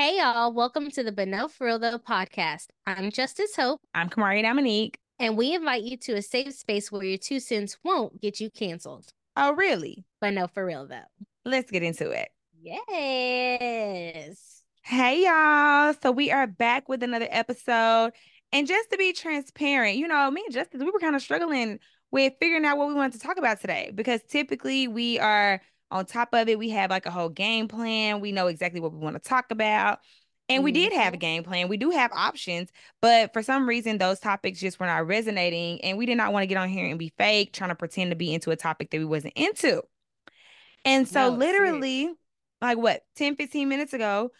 Hey y'all, welcome to the But No Forreal Tho podcast. I'm Justice Hope, I'm Kamari Dominique. and we invite you to a safe space where your two cents won't get you canceled. Oh, really? But no for real though. Let's get into it. Yes. Hey, y'all. So we are back with another episode. And just to be transparent, you know, me and Justice, we were kind of struggling with figuring out what we wanted to talk about today because typically we are on top of it. We have like a whole game plan. We know exactly what we want to talk about. And we did have a Mhm. game plan. We do have options, but for some reason, those topics just were not resonating. And we did not want to get on here and be fake, trying to pretend to be into a topic that we wasn't into. And so, No, literally, like what, 10, 15 minutes ago,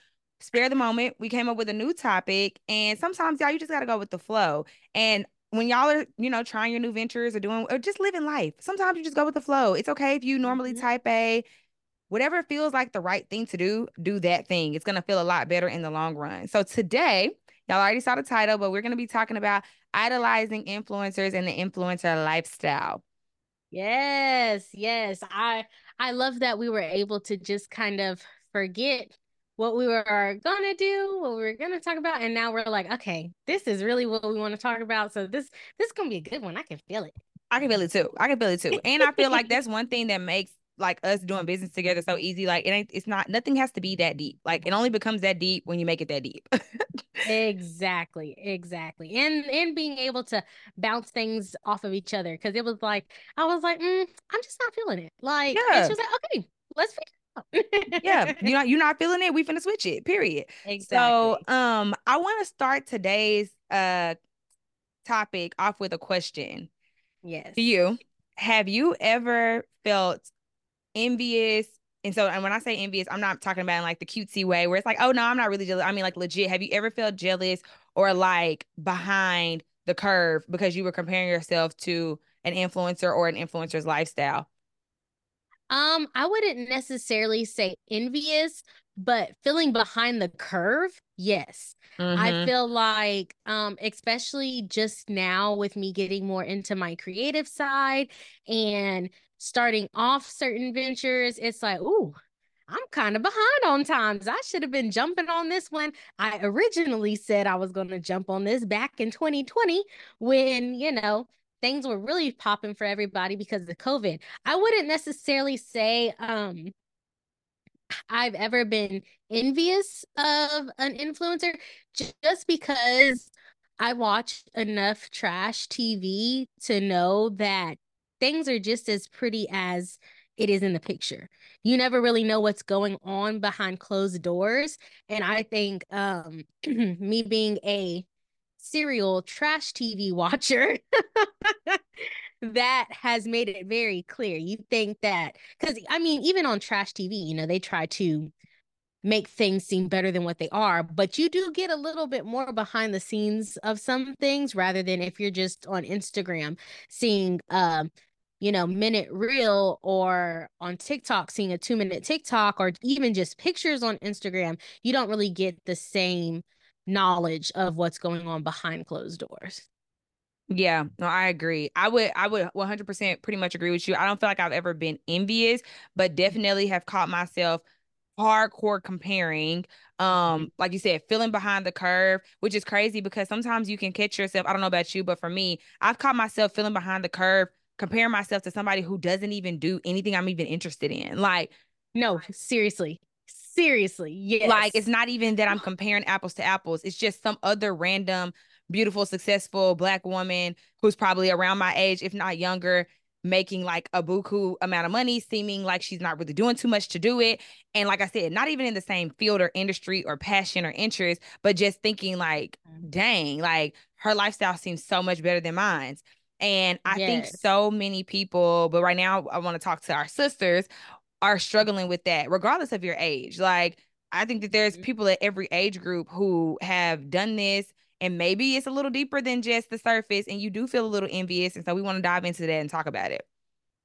spare the moment, we came up with a new topic. And sometimes, y'all, you just got to go with the flow. And when y'all are, you know, trying your new ventures or doing, or just living life, sometimes you just go with the flow. It's okay if you normally Mhm. type A, whatever feels like the right thing to do, do that thing. It's going to feel a lot better in the long run. So, today, y'all already saw the title, but we're going to be talking about idolizing influencers and the influencer lifestyle. Yes, yes. I I love that we were able to just kind of forget what we were gonna do, what we were gonna talk about, and now we're like, okay, this is really what we want to talk about. So this this is gonna be a good one. I can feel it. I can feel it too. I can feel it too. And I feel like that's one thing that makes like us doing business together so easy. Like it ain't it's not nothing has to be that deep. Like it only becomes that deep when you make it that deep. Exactly, exactly. And and being able to bounce things off of each other because it was like I was like, mm, I'm just not feeling it. Like Yeah. and she was like, okay, let's figure yeah. You're not you're not feeling it. We finna switch it. Period. So um I want to start today's uh topic off with a question. Yes. To you, have you ever felt envious? And so, and when I say envious, I'm not talking about in like the cutesy way where it's like, oh no, I'm not really jealous. I mean, like legit. Have you ever felt jealous or like behind the curve because you were comparing yourself to an influencer or an influencer's lifestyle? Um, I wouldn't necessarily say envious, but feeling behind the curve, yes. I Mm-hmm. feel like, um, especially just now with me getting more into my creative side and starting off certain ventures, it's like, ooh, I'm kind of behind on times. I should have been jumping on this one. I originally said I was going to jump on this back in 2020 when, you know, things were really popping for everybody because of COVID. I wouldn't necessarily say um I've ever been envious of an influencer just because I watch enough trash TV to know that things are just as pretty as it is in the picture. You never really know what's going on behind closed doors. And I think um me being a serial trash TV watcher that has made it very clear. You think that because I mean, even on trash TV, you know, they try to make things seem better than what they are, but you do get a little bit more behind the scenes of some things rather than if you're just on Instagram seeing um you know, minute reel or on TikTok seeing a 2 minute TikTok or even just pictures on Instagram, you don't really get the same knowledge of what's going on behind closed doors. Yeah, no, I agree. I would I would 100% pretty much agree with you. I don't feel like I've ever been envious, but definitely have caught myself hardcore comparing. Um, like you said, feeling behind the curve, which is crazy because sometimes you can catch yourself. I don't know about you, but for me, I've caught myself feeling behind the curve, comparing myself to somebody who doesn't even do anything I'm even interested in. Like, No, seriously. Seriously. Yes. like it's not even that I'm comparing apples to apples. It's just some other random, beautiful, successful black woman who's probably around my age, if not younger, making like a buku amount of money, seeming like she's not really doing too much to do it. And like I said, not even in the same field or industry or passion or interest, but just thinking like, mm-hmm. dang, like her lifestyle seems so much better than mine's. And I think so many people, but right now I want to talk to our sisters, are struggling with that, regardless of your age. Like, I think that there's people at every age group who have done this, and maybe it's a little deeper than just the surface, and you do feel a little envious. And so we want to dive into that and talk about it.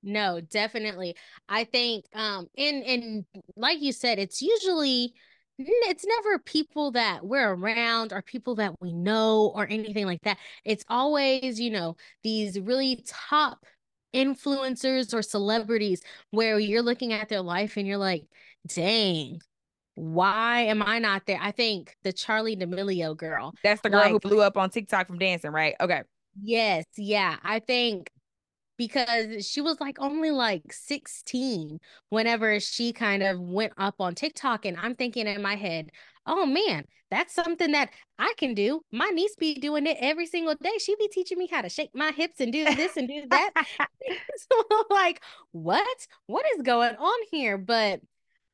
No, definitely. I think um and and like you said, it's usually it's never people that we're around or people that we know or anything like that. It's always, you know, these really top influencers or celebrities where you're looking at their life and you're like, dang, why am I not there? I think the Charli D'Amelio girl. That's the girl like, who blew up on TikTok from dancing, right? Okay. Yes, yeah. I think because she was like only like 16 whenever she kind of went up on TikTok. And I'm thinking in my head, oh man, that's something that I can do. My niece be doing it every single day. She be teaching me how to shake my hips and do this and do that. so like, what? What is going on here? But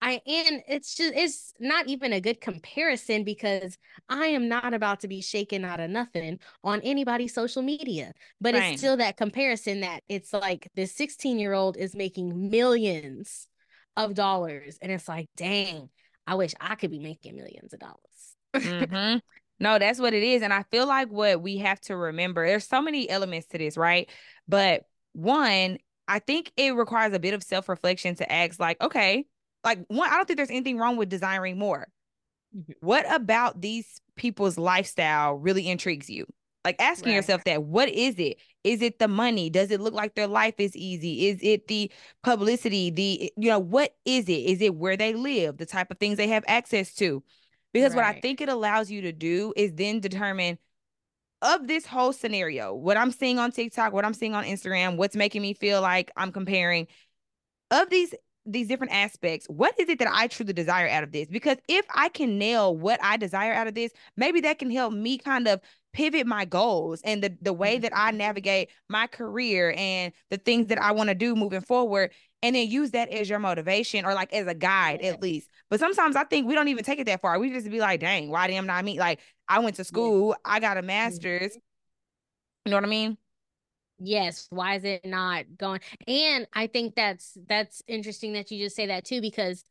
I and it's just it's not even a good comparison because I am not about to be shaken out of nothing on anybody's social media. But right. it's still that comparison that it's like this 16 year old is making millions of dollars. And it's like, dang, I wish I could be making millions of dollars. mm-hmm. No, that's what it is. And I feel like what we have to remember, there's so many elements to this, right? But one, I think it requires a bit of self reflection to ask, like, okay, like one, I don't think there's anything wrong with desiring more. Mm-hmm. What about these people's lifestyle really intrigues you? Like asking right. yourself that, what is it? Is it the money? Does it look like their life is easy? Is it the publicity? The, you know, what is it? Is it where they live? The type of things they have access to? Because right. what I think it allows you to do is then determine of this whole scenario, what I'm seeing on TikTok, what I'm seeing on Instagram, what's making me feel like I'm comparing of these these different aspects what is it that i truly desire out of this because if i can nail what i desire out of this maybe that can help me kind of pivot my goals and the, the way that i mm-hmm. navigate my career and the things that i want to do moving forward and then use that as your motivation or like as a guide at least. But sometimes i think we don't even take it that far. We just be like dang why am not me? Like i went to school i got a mm-hmm. master's. You know what i mean? Yes. Why is it not going? And i think that's that's interesting that you just say that too because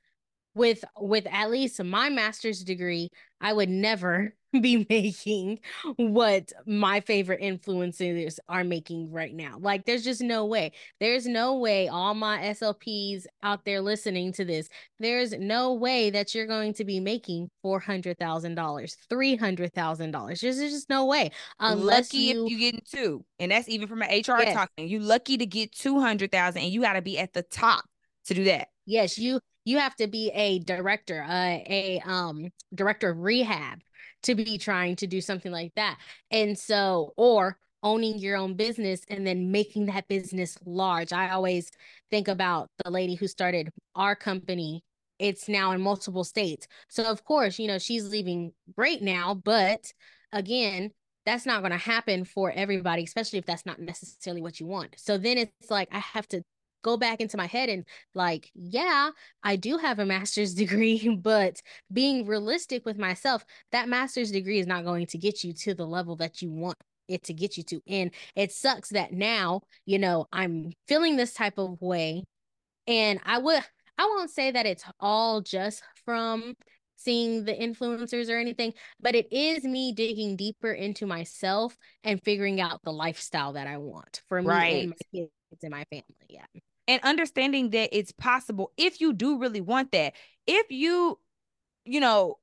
with with at least my master's degree i would never be making what my favorite influencers are making right now. Like there's just no way. There's no way all my slps out there listening to this there's no way that you're going to be making $400000 $300000 there's just no way unless lucky you... if you get two and that's even from an hr yes. talking. You lucky to get 200000 and you got to be at the top to do that. Yes you you have to be a director, uh, a um director of rehab to be trying to do something like that. And so, or owning your own business and then making that business large. I always think about the lady who started our company. It's now in multiple states. So of course, you know, she's leaving great now, but again, that's not going to happen for everybody, especially if that's not necessarily what you want. So then it's like I have to go back into my head and like, yeah, I do have a master's degree, but being realistic with myself, that master's degree is not going to get you to the level that you want it to get you to. And it sucks that now, you know, I'm feeling this type of way. And I would, I won't say that it's all just from seeing the influencers or anything, but it is me digging deeper into myself and figuring out the lifestyle that I want for me right. and my kids and my family. Yeah and understanding that it's possible if you do really want that. If you, you know,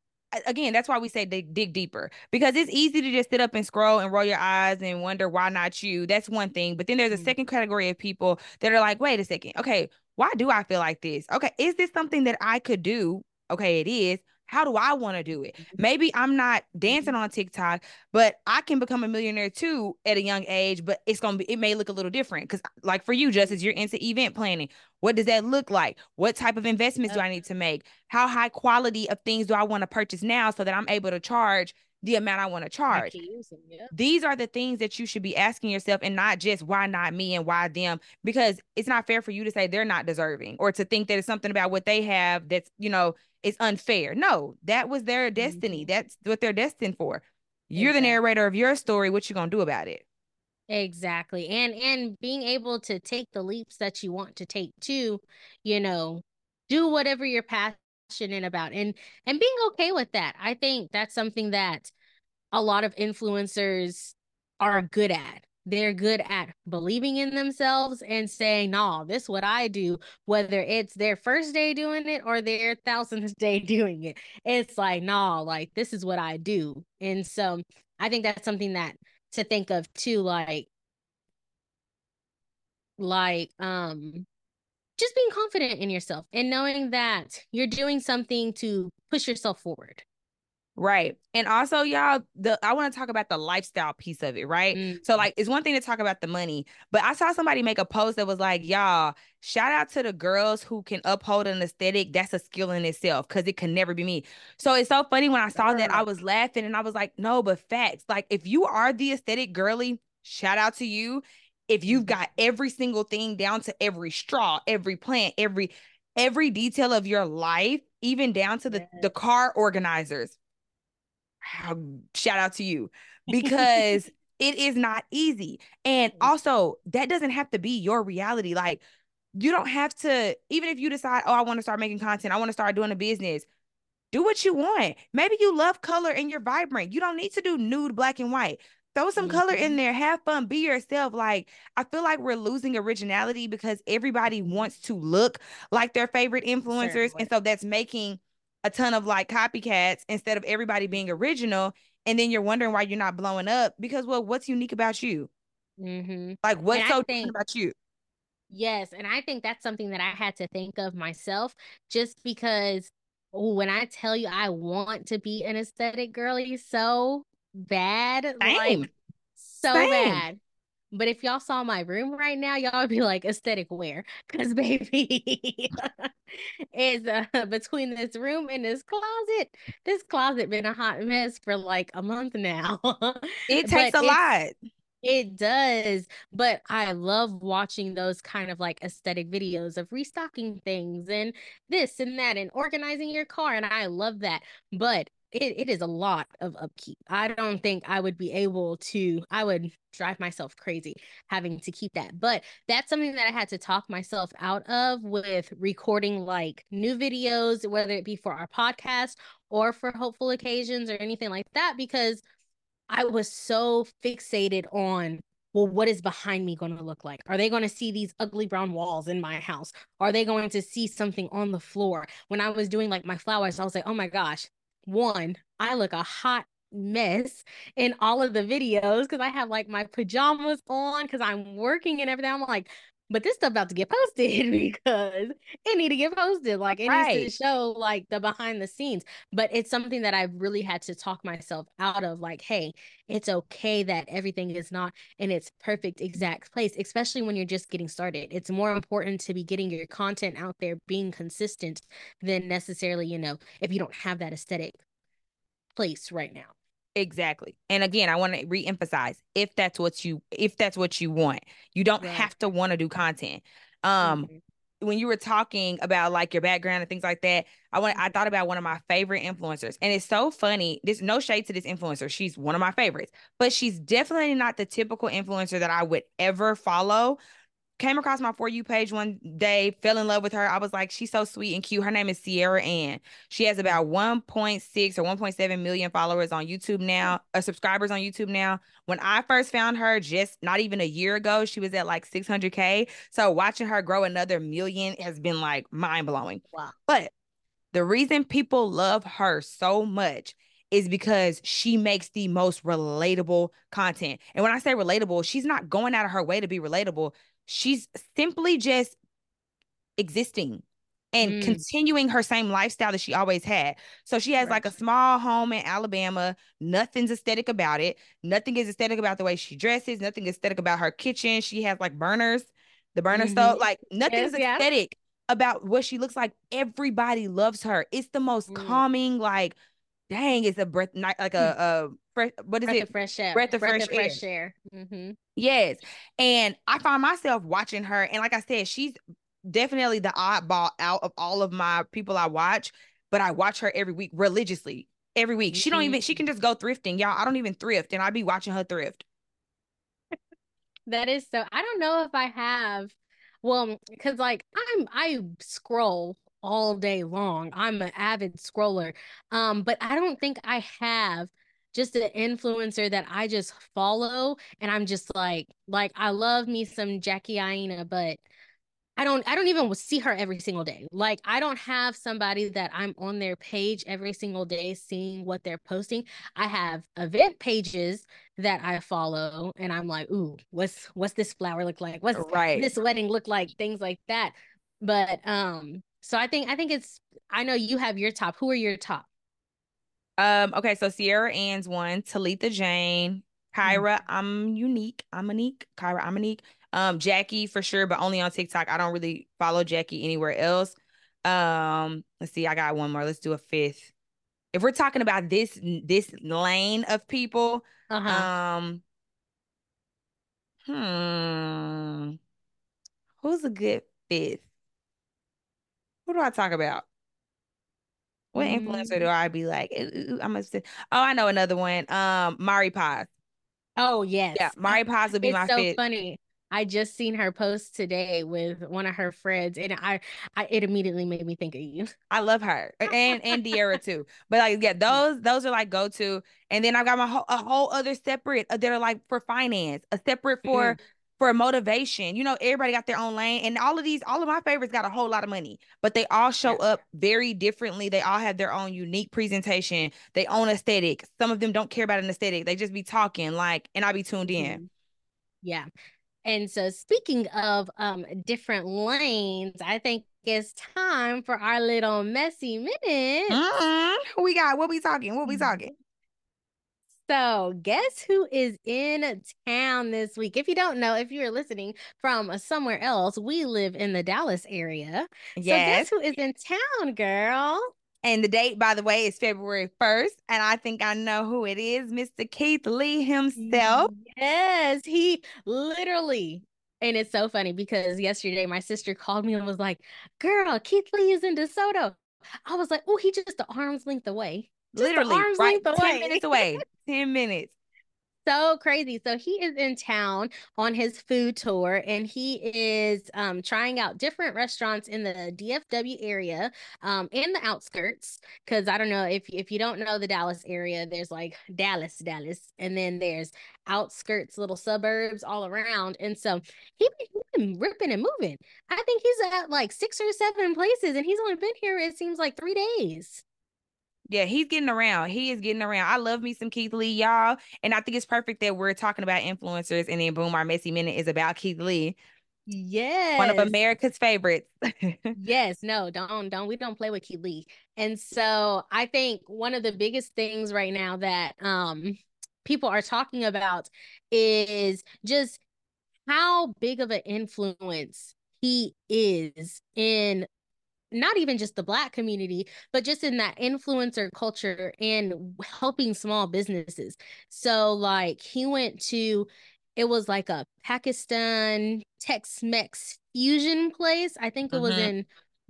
again, that's why we say dig, dig deeper because it's easy to just sit up and scroll and roll your eyes and wonder why not you. That's one thing. But then there's a mm-hmm. second category of people that are like, wait a second. Okay, why do I feel like this? Okay, is this something that I could do? Okay, it is how do I want to do it? Mm-hmm. Maybe I'm not dancing mm-hmm. on TikTok, but I can become a millionaire too at a young age, but it's going to be, it may look a little different. Cause like for you, Justice, you're into event planning. What does that look like? What type of investments do I need to make? How high quality of things do I want to purchase now so that I'm able to charge the amount I want to charge. Them, yeah. These are the things that you should be asking yourself and not just why not me and why them because it's not fair for you to say they're not deserving or to think that it's something about what they have that's, you know, is unfair. No, that was their destiny. Mm-hmm. That's what they're destined for. You're exactly. the narrator of your story. What you gonna do about it? Exactly. And and being able to take the leaps that you want to take too, you know, do whatever you're passionate about and and being okay with that. I think that's something that a lot of influencers are good at they're good at believing in themselves and saying, no, this is what I do, whether it's their first day doing it or their thousandth day doing it. It's like, no, like this is what I do. And so I think that's something that to think of too, like, like, um, just being confident in yourself and knowing that you're doing something to push yourself forward. Right. And also, y'all, the I want to talk about the lifestyle piece of it, right? Mm-hmm. So, like, it's one thing to talk about the money, but I saw somebody make a post that was like, y'all, shout out to the girls who can uphold an aesthetic. That's a skill in itself because it can never be me. So it's so funny when I saw that, I was laughing and I was like, no, but facts. Like, if you are the aesthetic girly, shout out to you. If you've mm-hmm. got every single thing down to every straw, every plant, every every detail of your life, even down to the, yes. the car organizers shout out to you because it is not easy. And also, that doesn't have to be your reality. Like, you don't have to, even if you decide, oh, I want to start making content, I want to start doing a business, do what you want. Maybe you love color and you're vibrant. You don't need to do nude, black, and white. Throw some mm-hmm. color in mm-hmm. there, have fun, be yourself. Like, I feel like we're losing originality because everybody wants to look like their favorite influencers. Certainly. And so that's making a ton of like copycats instead of everybody being original. And then you're wondering why you're not blowing up because, well, what's unique about you? Mm-hmm. Like, what's and so think, different about you? Yes. And I think that's something that I had to think of myself just because when I tell you I want to be an aesthetic girly so bad, Same. like so Same. bad. But if y'all saw my room right now, y'all would be like aesthetic wear. Cause baby is uh, between this room and this closet. This closet been a hot mess for like a month now. it takes a lot. It does, but I love watching those kind of like aesthetic videos of restocking things and this and that and organizing your car. And I love that. But it, it is a lot of upkeep. I don't think I would be able to, I would drive myself crazy having to keep that. But that's something that I had to talk myself out of with recording like new videos, whether it be for our podcast or for hopeful occasions or anything like that, because I was so fixated on well, what is behind me going to look like? Are they going to see these ugly brown walls in my house? Are they going to see something on the floor? When I was doing like my flowers, I was like, oh my gosh, one, I look a hot mess in all of the videos because I have like my pajamas on because I'm working and everything. I'm like, but this stuff about to get posted because it need to get posted. Like it right. needs to show like the behind the scenes. But it's something that I've really had to talk myself out of. Like, hey, it's okay that everything is not in its perfect exact place, especially when you're just getting started. It's more important to be getting your content out there, being consistent than necessarily, you know, if you don't have that aesthetic place right now. Exactly. And again, I want to re-emphasize if that's what you if that's what you want. You don't right. have to want to do content. Um mm-hmm. when you were talking about like your background and things like that, I want I thought about one of my favorite influencers. And it's so funny. There's no shade to this influencer. She's one of my favorites, but she's definitely not the typical influencer that I would ever follow came across my for you page one day, fell in love with her. I was like, she's so sweet and cute. Her name is Sierra Ann. She has about 1.6 or 1.7 million followers on YouTube now, uh, subscribers on YouTube now. When I first found her, just not even a year ago, she was at like 600K. So watching her grow another million has been like mind blowing. Wow. But the reason people love her so much is because she makes the most relatable content. And when I say relatable, she's not going out of her way to be relatable she's simply just existing and mm. continuing her same lifestyle that she always had. So she has right. like a small home in Alabama. Nothing's aesthetic about it. Nothing is aesthetic about the way she dresses. Nothing is aesthetic about her kitchen. She has like burners, the burner mm-hmm. stove. Like nothing yes, is aesthetic yeah. about what she looks like. Everybody loves her. It's the most mm. calming, like, dang, it's a breath, night, like a, a fresh, what is breath it? Of fresh air. Breath of breath fresh, of fresh air. air. Mm-hmm. Yes. And I find myself watching her. And like I said, she's definitely the oddball out of all of my people I watch, but I watch her every week religiously. Every week. Mm-hmm. She don't even, she can just go thrifting. Y'all, I don't even thrift. And I be watching her thrift. that is so, I don't know if I have, well, because like I'm, I scroll all day long. I'm an avid scroller. Um, but I don't think I have just an influencer that I just follow and I'm just like like I love me some Jackie Aina, but I don't I don't even see her every single day. Like I don't have somebody that I'm on their page every single day seeing what they're posting. I have event pages that I follow and I'm like, "Ooh, what's what's this flower look like? What's right. this wedding look like?" things like that. But um, so I think I think it's I know you have your top. Who are your top? Um, okay, so Sierra Ann's one, Talitha Jane, Kyra, mm-hmm. I'm unique. I'm unique. Kyra, I'm unique. Um, Jackie for sure, but only on TikTok. I don't really follow Jackie anywhere else. Um, let's see, I got one more. Let's do a fifth. If we're talking about this this lane of people, uh-huh. um, hmm, who's a good fifth? Who do I talk about? What mm-hmm. influencer do I be like? I'm gonna say, oh, I know another one. Um, Mari Paz. Oh yes, yeah, Mari Paz would be it's my so fit. funny. I just seen her post today with one of her friends, and I, I it immediately made me think of you. I love her and and De'Ara too. But like, yeah, those those are like go to. And then I've got my whole a whole other separate uh, that are like for finance, a separate for mm-hmm. For motivation. You know, everybody got their own lane, and all of these, all of my favorites got a whole lot of money, but they all show up very differently. They all have their own unique presentation, they own aesthetic. Some of them don't care about an aesthetic; they just be talking like, and I be tuned in. Mm-hmm. Yeah. And so, speaking of um, different lanes, I think it's time for our little messy minute. Mm-hmm. We got what we talking? What we mm-hmm. talking? So, guess who is in town this week? If you don't know, if you're listening from somewhere else, we live in the Dallas area. Yes. So, guess who is in town, girl? And the date, by the way, is February 1st. And I think I know who it is Mr. Keith Lee himself. Yes, he literally. And it's so funny because yesterday my sister called me and was like, Girl, Keith Lee is in DeSoto. I was like, Oh, he just the arm's length away. Just literally, right, length 10 minutes away. 10 minutes so crazy. So he is in town on his food tour and he is um, trying out different restaurants in the DFW area um, and the outskirts. Cause I don't know if, if you don't know the Dallas area, there's like Dallas, Dallas, and then there's outskirts, little suburbs all around. And so he, he been ripping and moving. I think he's at like six or seven places and he's only been here, it seems like three days. Yeah, he's getting around. He is getting around. I love me some Keith Lee, y'all. And I think it's perfect that we're talking about influencers and then boom, our messy minute is about Keith Lee. Yes. One of America's favorites. yes, no, don't don't we don't play with Keith Lee. And so I think one of the biggest things right now that um people are talking about is just how big of an influence he is in not even just the black community but just in that influencer culture and helping small businesses so like he went to it was like a pakistan tex-mex fusion place i think it was mm-hmm. in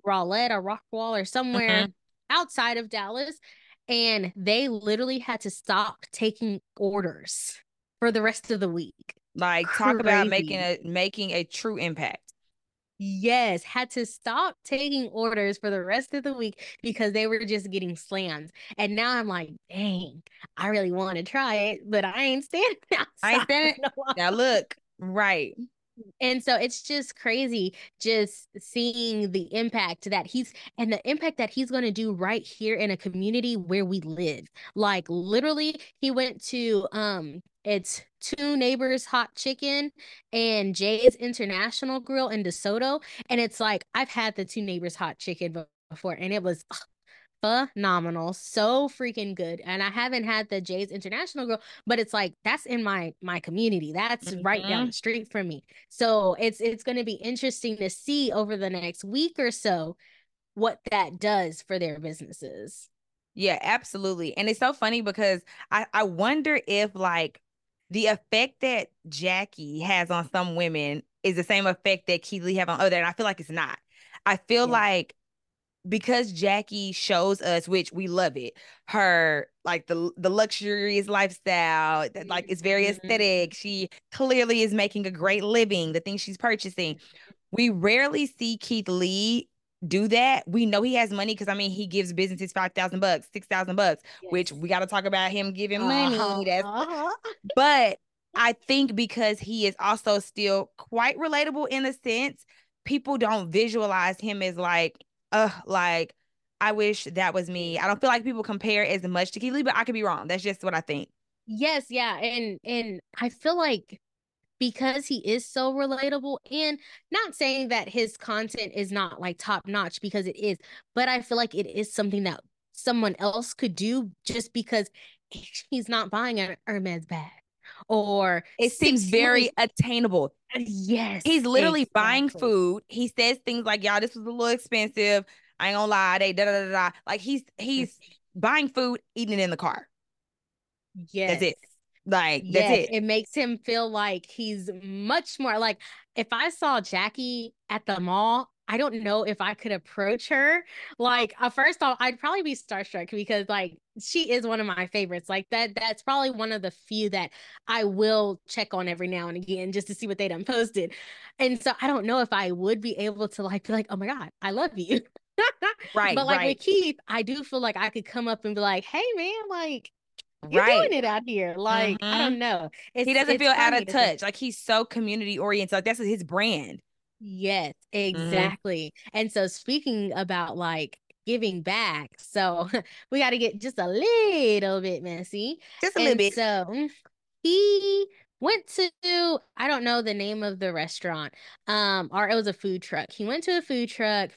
rowlett or rockwall or somewhere mm-hmm. outside of dallas and they literally had to stop taking orders for the rest of the week like Crazy. talk about making a making a true impact Yes, had to stop taking orders for the rest of the week because they were just getting slammed. And now I'm like, dang, I really want to try it, but I ain't standing outside. I ain't standing. Now look, right and so it's just crazy just seeing the impact that he's and the impact that he's going to do right here in a community where we live like literally he went to um it's two neighbors hot chicken and jay's international grill in desoto and it's like i've had the two neighbors hot chicken before and it was ugh, phenomenal so freaking good and i haven't had the jay's international grill but it's like that's in my my community that's mm-hmm. right down mm-hmm. the street from me so it's it's going to be interesting to see over the next week or so what that does for their businesses yeah absolutely and it's so funny because i i wonder if like the effect that jackie has on some women is the same effect that Keith Lee have on other and i feel like it's not i feel yeah. like because Jackie shows us, which we love it, her like the the luxurious lifestyle, that like it's very mm-hmm. aesthetic. She clearly is making a great living, the things she's purchasing. We rarely see Keith Lee do that. We know he has money because I mean he gives businesses five thousand bucks, six thousand bucks, yes. which we got to talk about him giving money. Uh-huh. That's uh-huh. but I think because he is also still quite relatable in a sense, people don't visualize him as like uh like I wish that was me. I don't feel like people compare as much to Keith Lee, but I could be wrong. That's just what I think. Yes, yeah. And and I feel like because he is so relatable and not saying that his content is not like top notch because it is, but I feel like it is something that someone else could do just because he's not buying an Hermes bag or it seems very attainable. Uh, yes. He's literally exactly. buying food. He says things like, y'all, this was a little expensive. I ain't gonna lie, they da da da da. Like he's he's buying food, eating it in the car. Yes. That's it. Like yes. it. It makes him feel like he's much more like if I saw Jackie at the mall, I don't know if I could approach her. Like, uh, first off, I'd probably be starstruck because like she is one of my favorites. Like that, that's probably one of the few that I will check on every now and again just to see what they done posted. And so I don't know if I would be able to like be like, oh my God, I love you. right. But like right. with Keith, I do feel like I could come up and be like, hey man, like you're right. doing it out here. Like, mm-hmm. I don't know. It's, he doesn't feel out of touch. Like he's so community oriented. Like that's his brand. Yes, mm-hmm. exactly. Mm-hmm. And so speaking about like giving back, so we got to get just a little bit messy. Just a little bit. So he went to I don't know the name of the restaurant. Um, or it was a food truck. He went to a food truck,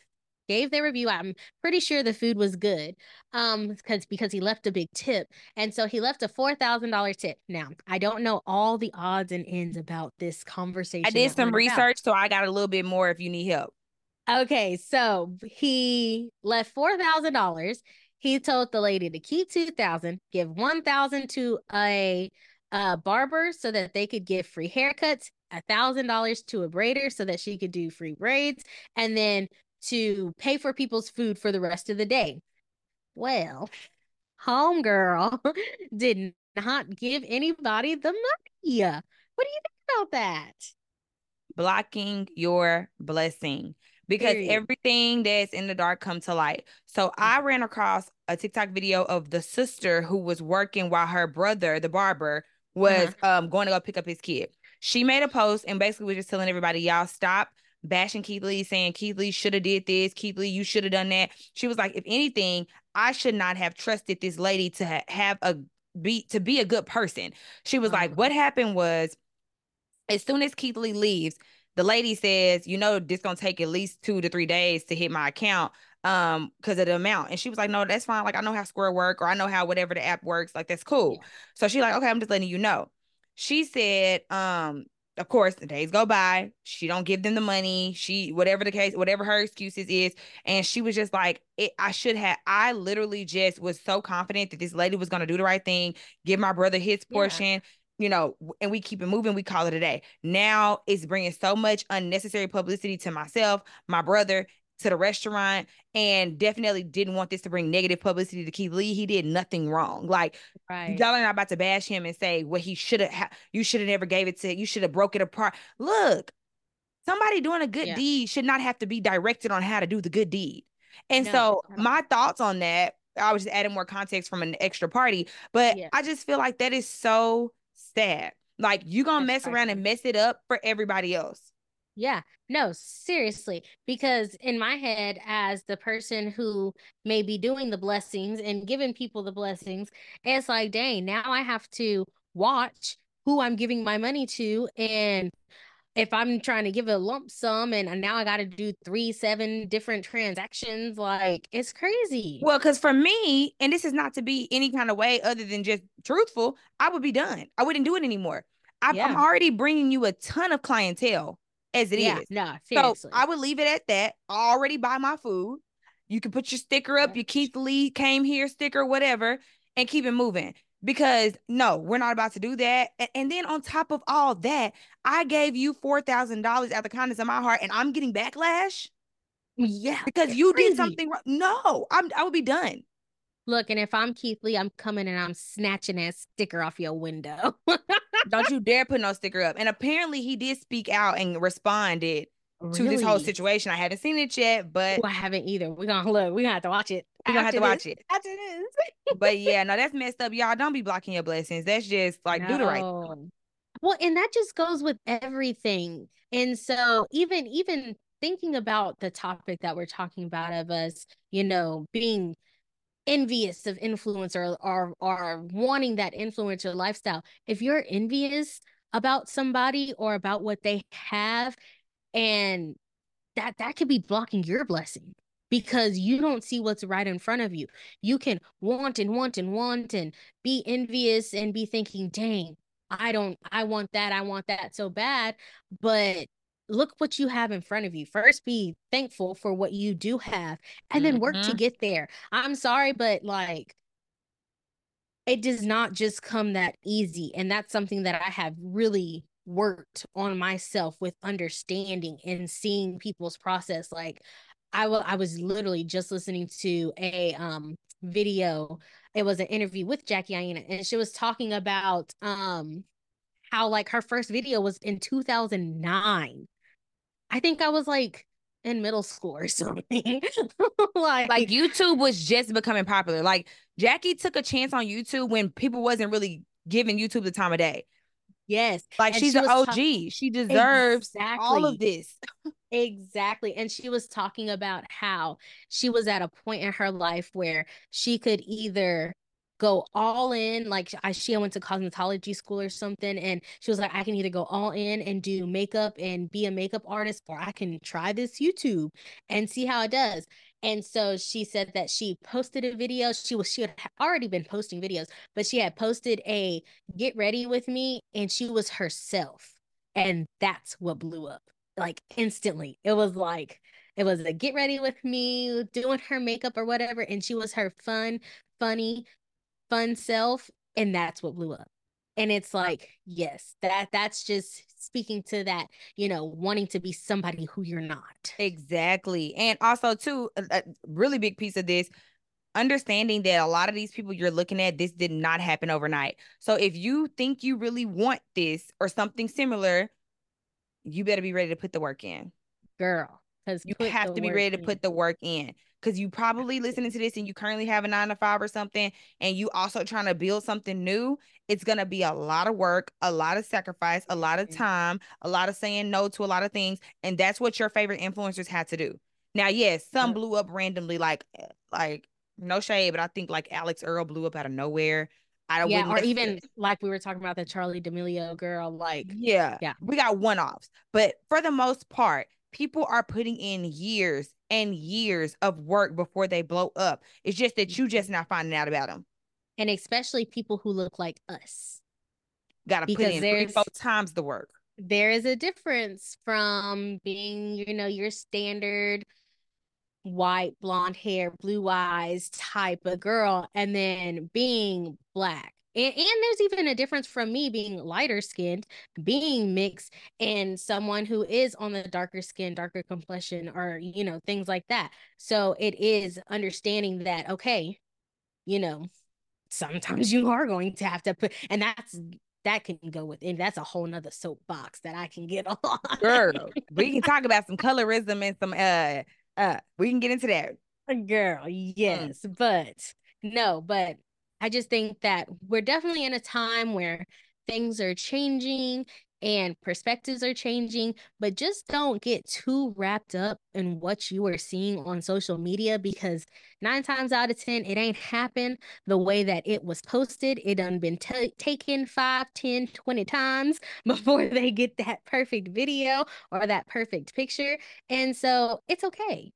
gave their review. I'm pretty sure the food was good. Um, because because he left a big tip. And so he left a four thousand dollar tip. Now, I don't know all the odds and ends about this conversation. I did some research, about. so I got a little bit more if you need help. Okay, so he left four thousand dollars. He told the lady to keep two thousand, give one thousand to a uh, barber so that they could give free haircuts, a thousand dollars to a braider so that she could do free braids, and then to pay for people's food for the rest of the day. Well, homegirl did not give anybody the money. What do you think about that? Blocking your blessing because Period. everything that's in the dark come to light. So mm-hmm. I ran across a TikTok video of the sister who was working while her brother, the barber, was uh-huh. um going to go pick up his kid. She made a post and basically was just telling everybody, y'all stop bashing Keith Lee, saying Keith Lee should have did this, Keith Lee, you should have done that. She was like, if anything, I should not have trusted this lady to ha- have a be to be a good person. She was like, what happened was, as soon as Keith Lee leaves, the lady says, you know, this gonna take at least two to three days to hit my account um because of the amount. And she was like no that's fine. Like i know how square work or i know how whatever the app works. Like that's cool. Yeah. so she like okay i'm just letting you know. She said um of course the days go by. She don't give them the money. She whatever the case whatever her excuses is. And she was just like it, i should have i literally just was so confident that this lady was going to do the right thing give my brother his portion yeah. you know and we keep it moving we call it a day. Now it's bringing so much unnecessary publicity to myself my brother to the restaurant and definitely didn't want this to bring negative publicity to Keith Lee. He did nothing wrong. Like right. y'all are not about to bash him and say, well, he should have, ha- you should have never gave it to, you should have broke it apart. Look, somebody doing a good yeah. deed should not have to be directed on how to do the good deed. And no, so my thoughts on that, I was just adding more context from an extra party, but yeah. I just feel like that is so sad. Like you gonna That's mess around and mess it up for everybody else. Yeah, no, seriously. Because in my head, as the person who may be doing the blessings and giving people the blessings, it's like, dang, now I have to watch who I'm giving my money to. And if I'm trying to give a lump sum and now I got to do three, seven different transactions, like it's crazy. Well, because for me, and this is not to be any kind of way other than just truthful, I would be done. I wouldn't do it anymore. I, yeah. I'm already bringing you a ton of clientele as it yeah, is. No, seriously. So I would leave it at that. I already buy my food. You can put your sticker up, your Keith Lee came here sticker, whatever, and keep it moving. Because no, we're not about to do that. And, and then on top of all that, I gave you four thousand dollars at the kindness of my heart, and I'm getting backlash. Yeah, because you crazy. did something wrong. No, I'm I would be done. Look, and if I'm Keith Lee, I'm coming and I'm snatching that sticker off your window. Don't you dare put no sticker up. And apparently he did speak out and responded really? to this whole situation. I haven't seen it yet, but Ooh, I haven't either. We're gonna look, we're gonna have to watch it. We're gonna have to this. watch it. After this. but yeah, no, that's messed up. Y'all don't be blocking your blessings. That's just like no. do the right. thing. Well, and that just goes with everything. And so even even thinking about the topic that we're talking about of us, you know, being envious of influencer or, or wanting that influencer lifestyle, if you're envious about somebody or about what they have and that that could be blocking your blessing because you don't see what's right in front of you. You can want and want and want and be envious and be thinking, "Dang, I don't I want that. I want that so bad." But look what you have in front of you. First be thankful for what you do have and then work Mm-hmm. to get there. I'm sorry but like it does not just come that easy and that's something that I have really worked on myself with understanding and seeing people's process like I wa- I was literally just listening to a um video it was an interview with Jackie Aina and she was talking about um how like her first video was in 2009 I think I was like in middle school or something like Like YouTube was just becoming popular. Like Jackie took a chance on YouTube when people wasn't really giving YouTube the time of day. yes Like And she's she an OG. she deserves all of this. Exactly. And she was talking about how she was at a point in her life where she could either go all in, like I, she went to cosmetology school or something, and she was like, I can either go all in and do makeup and be a makeup artist, or I can try this YouTube and see how it does. And so she said that she posted a video. She was she had already been posting videos, but she had posted a get ready with me, and she was herself. And that's what blew up like instantly. It was like it was a get ready with me, doing her makeup or whatever, and she was her fun, funny, fun self, and that's what blew up. And it's like, yes, that that's just speaking to that, you know, wanting to be somebody who you're not. Exactly. And also, too, a, a really big piece of this understanding that a lot of these people you're looking at, this did not happen overnight. So if you think you really want this or something similar, you better be ready to put the work in. Girl, because You have to be ready to put the work in because you probably listening to this and you currently have a nine to five or something, and you also trying to build something new. It's gonna be a lot of work, a lot of sacrifice, a lot of time, a lot of saying no to a lot of things, and that's what your favorite influencers had to do. Now, yes, some blew up randomly, like eh, like no shade, but I think like Alix Earle blew up out of nowhere. I Yeah, or even like we were talking about the Charli D'Amelio girl, like yeah. Yeah. We got one offs. But for the most part, people are putting in years and years of work before they blow up. It's just that you just not finding out about them. and especially people who look like us. Got to put Because in three, four times the work. there is a difference from being, you know, your standard white, blonde hair, blue eyes type of girl, and then being black. And, and there's even a difference from me being lighter skinned, being mixed, and someone who is on the darker skin, darker complexion, or, you know, things like that. So it is understanding that, okay, you know, sometimes you are going to have to put, and that's that can go with, and that's a whole nother soapbox that I can get on. Girl, we can talk about some colorism and some uh uh we can get into that. Girl, yes, but no, but I just think that we're definitely in a time where things are changing and perspectives are changing, but just don't get too wrapped up in what you are seeing on social media because nine times out of 10, it ain't happened the way that it was posted. It done been ta taken five, ten, twenty times before they get that perfect video or that perfect picture. And so it's okay.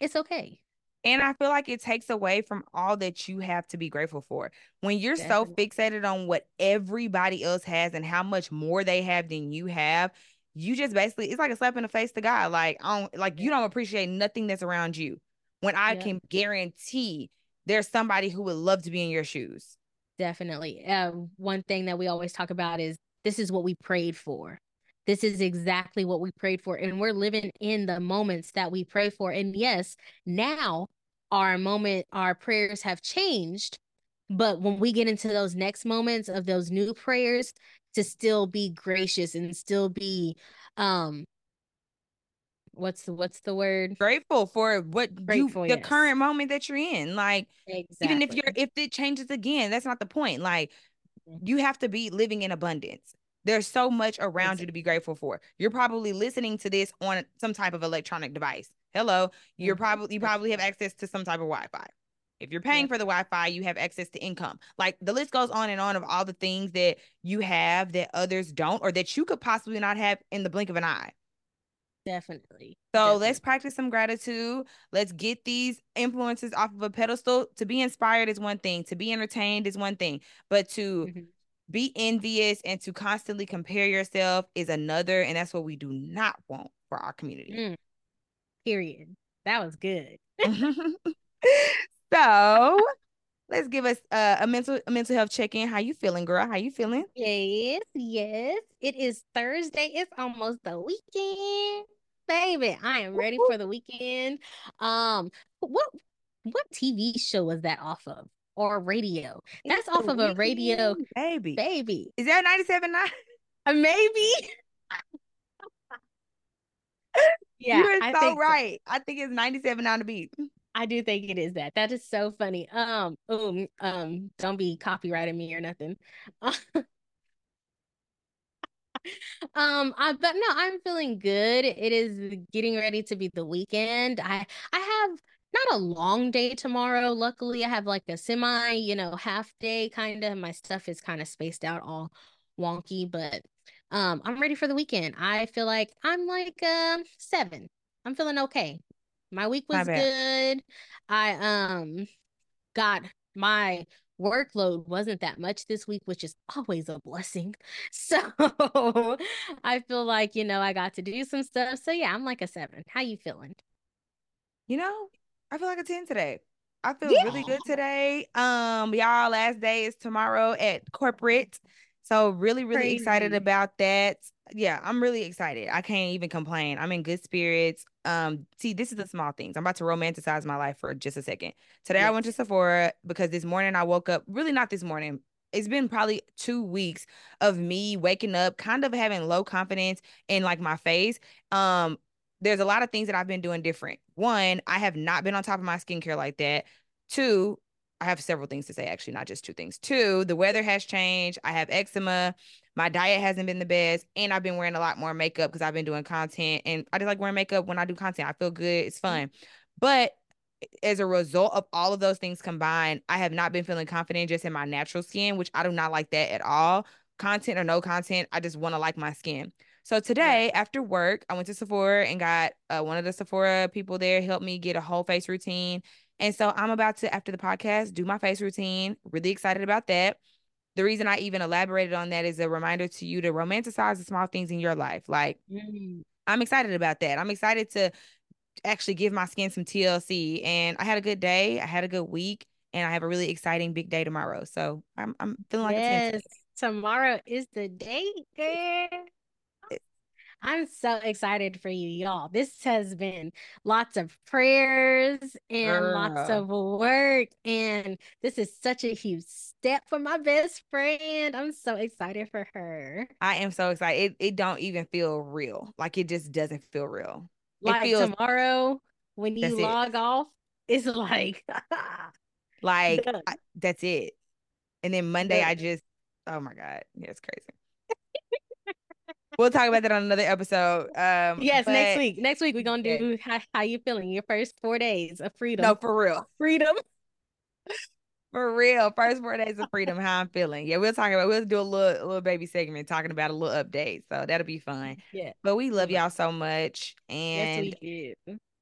It's okay. And I feel like it takes away from all that you have to be grateful for. When you're so fixated on what everybody else has and how much more they have than you have, you just basically it's like a slap in the face to God. Like, I don't like you don't appreciate nothing that's around you. When I Yeah. can guarantee there's somebody who would love to be in your shoes. Definitely. Uh, one thing that we always talk about is this is what we prayed for. This is exactly what we prayed for. And we're living in the moments that we pray for. And yes, now our moment, our prayers have changed. But when we get into those next moments of those new prayers, to still be gracious and still be um what's the what's the word? Grateful for what Grateful, you the yes. current moment that you're in. Like Exactly. even if you're if it changes again, that's not the point. Like Mhm. you have to be living in abundance. There's so much around you to be grateful for. You're probably listening to this on some type of electronic device. Hello, you're Mhm. probably you probably have access to some type of Wi-Fi. If you're paying Yep. for the Wi-Fi, you have access to income. Like the list goes on and on of all the things that you have that others don't, or that you could possibly not have in the blink of an eye. Definitely. So let's practice some gratitude. Let's get these influences off of a pedestal. To be inspired is one thing, to be entertained is one thing, but to Mhm. Be envious and to constantly compare yourself is another. And that's what we do not want for our community. Mm. Period. That was good. so let's give us uh, a mental a mental health check-in. How you feeling, girl? How you feeling? Yes, yes. It is Thursday. It's almost the weekend. Baby, I am ready for the weekend. Um, what what TV show was that off of? Or radio? That's It's off of a radio, baby. baby. Is that 97.9? Uh, maybe. Yeah, you are I so. right. I think it's 97 on the beat. I do think it is that. That is so funny. Um, um, um, don't be copyrighting me or nothing. Um, I but no, I'm feeling good. It is getting ready to be the weekend. I I have not a long day tomorrow. Luckily, I have like a semi, you know, half day kind of. My stuff is kind of spaced out all wonky, but um, I'm ready for the weekend. I feel like I'm like um seven. I'm feeling okay. My week was good. I um got my workload wasn't that much this week, which is always a blessing. So I feel like, you know, I got to do some stuff. So yeah, I'm like a seven. How you feeling? You know, I feel like a 10 today. I feel really good today. Um, y'all, last day is tomorrow at corporate. So really, really excited about that. Yeah, I'm really excited. I can't even complain. I'm in good spirits. Um, see, this is the small things. I'm about to romanticize my life for just a second. Today I went to Sephora because this morning I woke up, really not this morning. It's been probably two weeks of me waking up, kind of having low confidence in like my face. Um, there's a lot of things that I've been doing different. One, I have not been on top of my skincare like that. Two, I have several things to say, actually, not just two things. Two, the weather has changed. I have eczema. My diet hasn't been the best. And I've been wearing a lot more makeup because I've been doing content. And I just like wearing makeup when I do content. I feel good. It's mm. fun. But eh, as a result of all of those things combined, I have not been feeling confident just in my natural skin, which I do not like that at all. Content or no content, I just want to like my skin. So today, after work, I went to Sephora and got uh, one of the Sephora people there help me get a whole face routine. And so I'm about to, after the podcast, do my face routine. Really excited about that. The reason I even elaborated on that is a reminder to you to romanticize the small things in your life. Like, Mm. I'm excited about that. I'm excited to actually give my skin some TLC. And I had a good day. I had a good week. And I have a really exciting big day tomorrow. So I'm I'm feeling like a 10 Yes. Tomorrow is the date, girl. I'm so excited for you, y'all. This has been lots of prayers and lots of work. And this is such a huge step for my best friend. I'm so excited for her. I am so excited. It it don't even feel real. Like it just doesn't feel real. Like feels tomorrow, when you that's it. log off, it's like Like. I, that's it. And then Monday I just oh my God. Yeah, it's crazy. We'll talk about that on another episode. Um, Yes, next week. Next week we're gonna do how, how you feeling your first four days of freedom. no, for real. Freedom. For real. First four days of freedom, how I'm feeling. Yeah, we'll talk about we'll do a little a little baby segment talking about a little update. So that'll be fun. Yeah. But we love y'all so much. Yes, And do.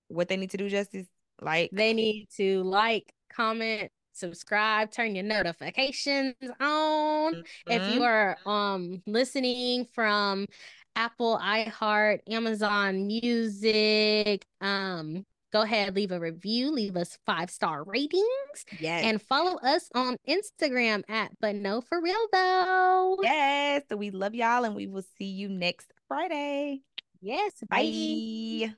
what they need to do just is like They need to like, comment, subscribe, turn your notifications on. If you Mhm. are um listening from Apple, iHeart, Amazon Music, um, go ahead, leave a review, leave us five star ratings, yes. and follow us on Instagram at But No Forreal Tho. yes. So we love y'all and we will see you next Friday. Yes, bye. Bye.